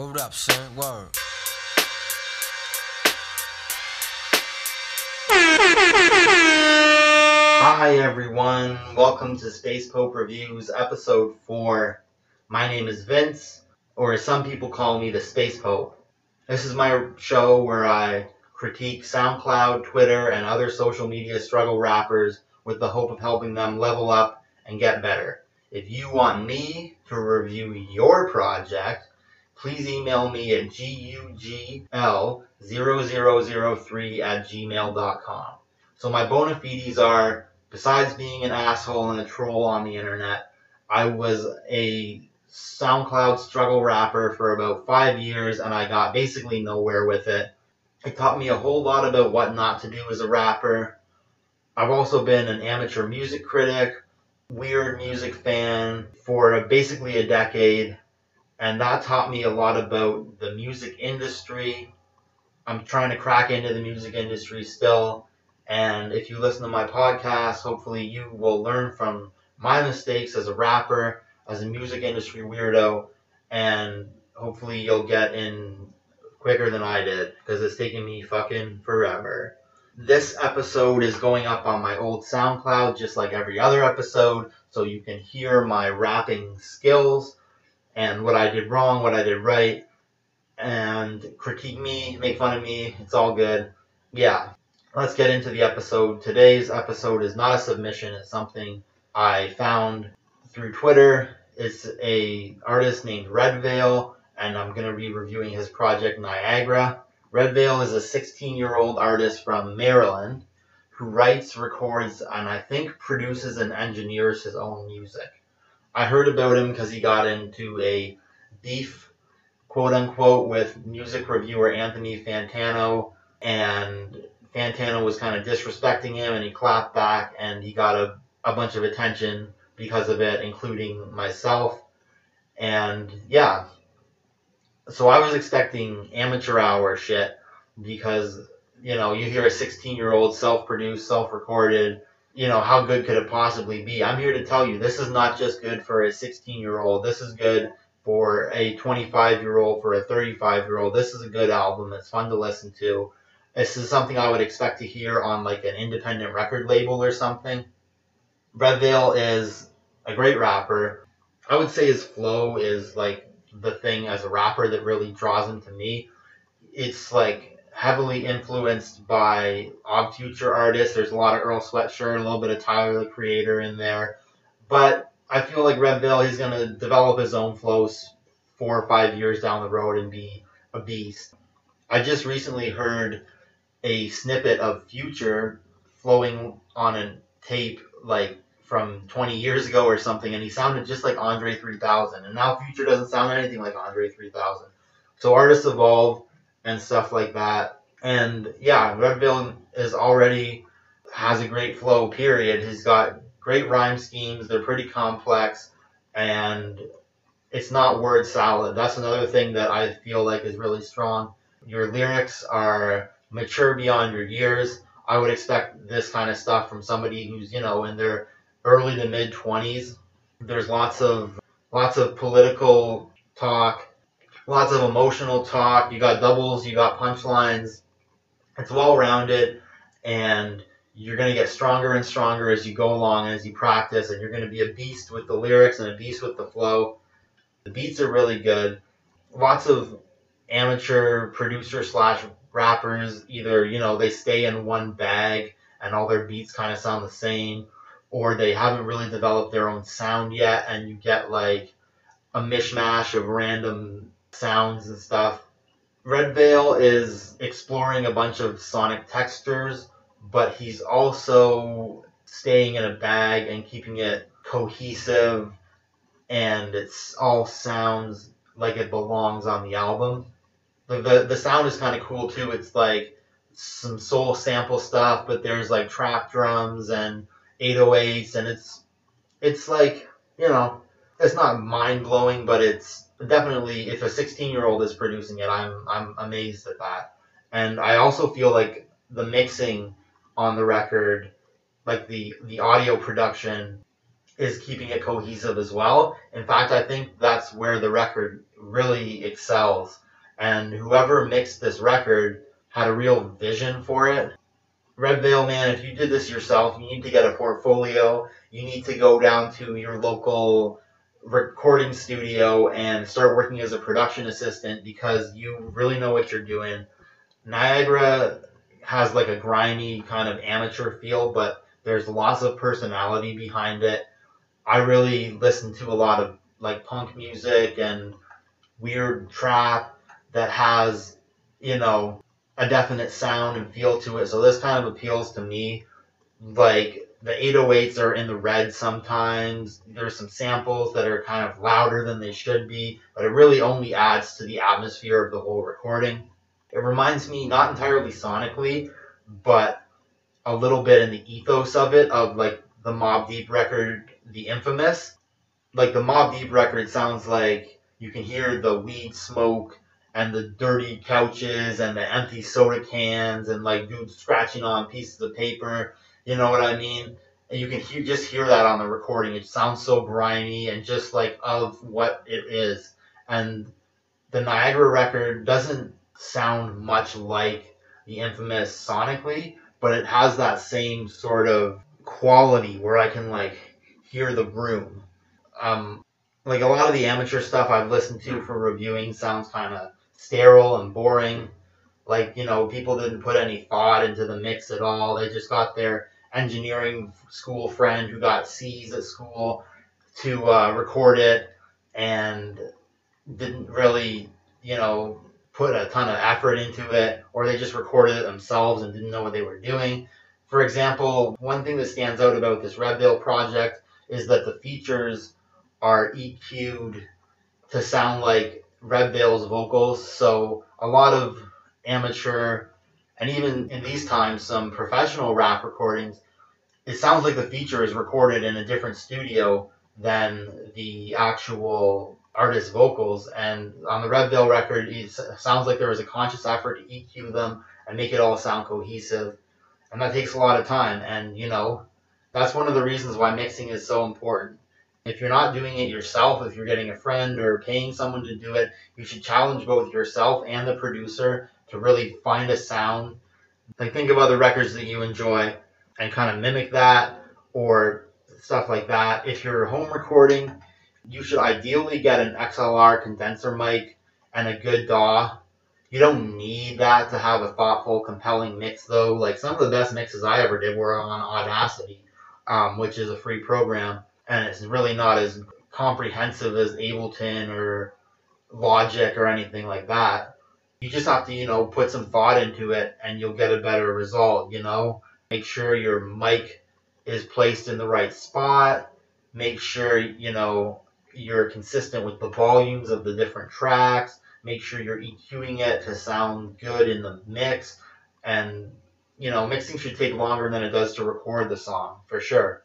Hold up, son. Word. Hi everyone, welcome to Space Pope Reviews episode 4. My name is Vince, or as some people call me, the Space Pope. This is my show where I critique SoundCloud, Twitter, and other social media struggle rappers with the hope of helping them level up and get better. If you want me to review your project, please email me at gugl0003 at gmail.com. So my bona fides are, besides being an asshole and a troll on the internet, I was a SoundCloud struggle rapper for about five years and I got basically nowhere with it. It taught me a whole lot about what not to do as a rapper. I've also been an amateur music critic, weird music fan for basically a decade, and that taught me a lot about the music industry. I'm trying to crack into the music industry still, and if you listen to my podcast, hopefully you will learn from my mistakes as a rapper, as a music industry weirdo, and hopefully you'll get in quicker than I did because it's taking me fucking forever. This episode is going up on my old SoundCloud just like every other episode, so you can hear my rapping skills and what I did wrong, what I did right, and critique me, make fun of me. It's all good. Yeah, let's get into the episode. Today's episode is not a submission, it's something I found through Twitter. It's a artist named Redveil, and I'm gonna be reviewing his project Niagara. Redveil is a 16 year old artist from Maryland who writes, records, and I think produces and engineers his own music. I heard about him because he got into a beef, quote unquote, with music reviewer Anthony Fantano, and Fantano was kind of disrespecting him, and he clapped back, and he got a, a bunch of attention because of it, including myself. And yeah, so I was expecting amateur hour shit because you know you hear a 16 year old self-produced, self-recorded. You know how good could it possibly be? I'm here to tell you this is not just good for a 16 year old. This is good for a 25 year old, for a 35 year old. This is a good album. It's fun to listen to. This is something I would expect to hear on like an independent record label or something. Veil is a great rapper. I would say his flow is like the thing as a rapper that really draws him to me. It's like heavily influenced by Odd Future artists. There's a lot of Earl Sweatshirt, a little bit of Tyler the Creator in there. But I feel like Redveil, he's going to develop his own flows four or five years down the road and be a beast. I just recently heard a snippet of Future flowing on a tape like from 20 years ago or something, and he sounded just like Andre 3000. And now Future doesn't sound anything like Andre 3000. So artists evolve and stuff like that. And yeah, Redveil is already has a great flow. Period. He's got great rhyme schemes. They're pretty complex, and it's not word salad. That's another thing that I feel like is really strong. Your lyrics are mature beyond your years. I would expect this kind of stuff from somebody who's you know in their early to mid 20s. There's lots of lots of political talk, lots of emotional talk. You got doubles, you got punchlines. It's well rounded and you're going to get stronger and stronger as you go along and as you practice and you're going to be a beast with the lyrics and a beast with the flow. The beats are really good. Lots of amateur producer slash rappers either, you know, they stay in one bag and all their beats kind of sound the same or they haven't really developed their own sound yet, and you get like a mishmash of random sounds and stuff. Redveil is exploring a bunch of sonic textures, but he's also staying in a bag and keeping it cohesive, and it's all sounds like it belongs on the album. The, the, the sound is kind of cool too. It's like some soul sample stuff, but there's like trap drums and 808s, and it's it's like you know it's not mind blowing, but it's definitely if a 16 year old is producing it, I'm I'm amazed at that. And I also feel like the mixing on the record, like the the audio production, is keeping it cohesive as well. In fact, I think that's where the record really excels. And whoever mixed this record had a real vision for it. Redveil, man, if you did this yourself, you need to get a portfolio. You need to go down to your local recording studio and start working as a production assistant because you really know what you're doing. Niagara has like a grimy kind of amateur feel, but there's lots of personality behind it. I really listen to a lot of like punk music and weird trap that has, you know, a definite sound and feel to it. So this kind of appeals to me. Like the 808s are in the red sometimes. There's some samples that are kind of louder than they should be, but it really only adds to the atmosphere of the whole recording. It reminds me, not entirely sonically, but a little bit in the ethos of it, of like the Mobb Deep record, The Infamous. Like the Mobb Deep record sounds like you can hear the weed smoke and the dirty couches and the empty soda cans and like dudes scratching on pieces of paper. You know what I mean? And you can hear, just hear that on the recording. It sounds so grimy and just like of what it is. And the Niagara record doesn't sound much like the infamous sonically, but it has that same sort of quality where I can like hear the room. Um, like a lot of the amateur stuff I've listened to for reviewing sounds kind of sterile and boring. Like you know, people didn't put any thought into the mix at all. They just got their engineering school friend who got C's at school to uh, record it and didn't really, you know, put a ton of effort into it, or they just recorded it themselves and didn't know what they were doing. For example, one thing that stands out about this Red project is that the features are EQ'd to sound like Red vocals. So a lot of amateur and even in these times some professional rap recordings, it sounds like the feature is recorded in a different studio than the actual artist's vocals. And on the Redveil record, it sounds like there was a conscious effort to EQ them and make it all sound cohesive. And that takes a lot of time. And, you know, that's one of the reasons why mixing is so important. If you're not doing it yourself, if you're getting a friend or paying someone to do it, you should challenge both yourself and the producer to really find a sound. Like think of other records that you enjoy and kind of mimic that or stuff like that. If you're home recording, you should ideally get an XLR condenser mic and a good DAW. You don't need that to have a thoughtful, compelling mix, though. Like some of the best mixes I ever did were on Audacity, um, which is a free program, and it's really not as comprehensive as Ableton or Logic or anything like that. You just have to, you know, put some thought into it, and you'll get a better result. You know, make sure your mic is placed in the right spot. Make sure, you know, you're consistent with the volumes of the different tracks. Make sure you're EQing it to sound good in the mix. And, you know, mixing should take longer than it does to record the song, for sure.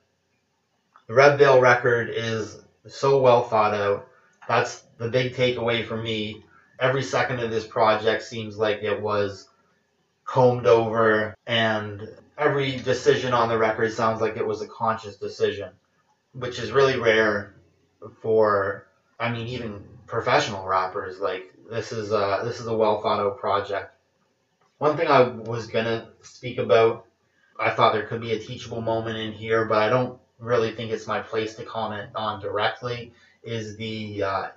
The Redveil record is so well thought out. That's the big takeaway for me. Every second of this project seems like it was combed over, and every decision on the record sounds like it was a conscious decision, which is really rare for I mean even professional rappers. Like this is a this is a well thought out project. One thing I was gonna speak about, I thought there could be a teachable moment in here, but I don't really think it's my place to comment on directly. Is the uh,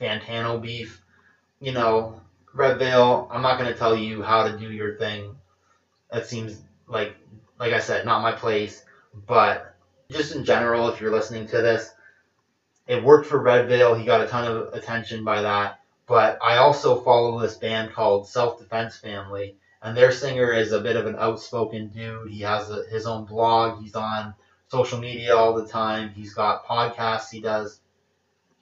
Fantano beef? You know, Redveil. I'm not gonna tell you how to do your thing. That seems like like I said, not my place. But just in general, if you're listening to this, it worked for Redveil. He got a ton of attention by that. But I also follow this band called Self Defense Family, and their singer is a bit of an outspoken dude. He has a, his own blog. He's on social media all the time. He's got podcasts he does.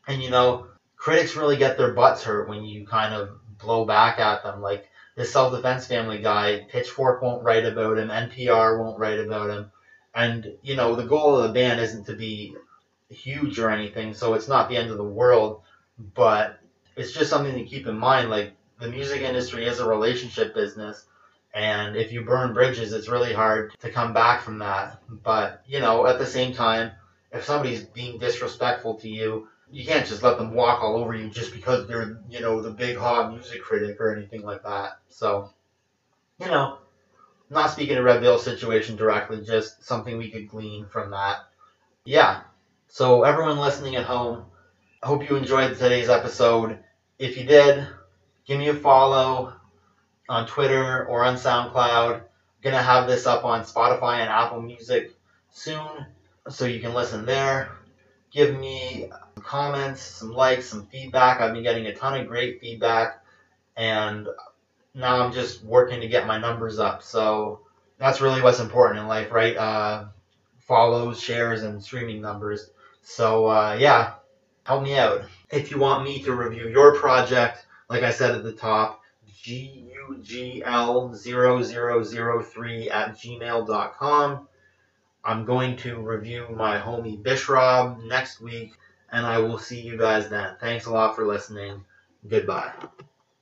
And you know, critics really get their butts hurt when you kind of blow back at them. Like this self defense family guy, Pitchfork won't write about him, NPR won't write about him. And, you know, the goal of the band isn't to be huge or anything, so it's not the end of the world. But it's just something to keep in mind. Like the music industry is a relationship business, and if you burn bridges, it's really hard to come back from that. But you know, at the same time, if somebody's being disrespectful to you, you can't just let them walk all over you just because they're, you know, the big hot music critic or anything like that. So, you know, not speaking of Redveil situation directly, just something we could glean from that. Yeah. So everyone listening at home, I hope you enjoyed today's episode. If you did, give me a follow on Twitter or on SoundCloud. I'm gonna have this up on Spotify and Apple Music soon, so you can listen there. Give me comments, some likes, some feedback. I've been getting a ton of great feedback, and now I'm just working to get my numbers up. So that's really what's important in life, right? Uh, follows, shares, and streaming numbers. So uh, yeah, help me out. If you want me to review your project, like I said at the top, gugl0003 at gmail.com. I'm going to review my homie Bishrob next week, and I will see you guys then. Thanks a lot for listening. Goodbye.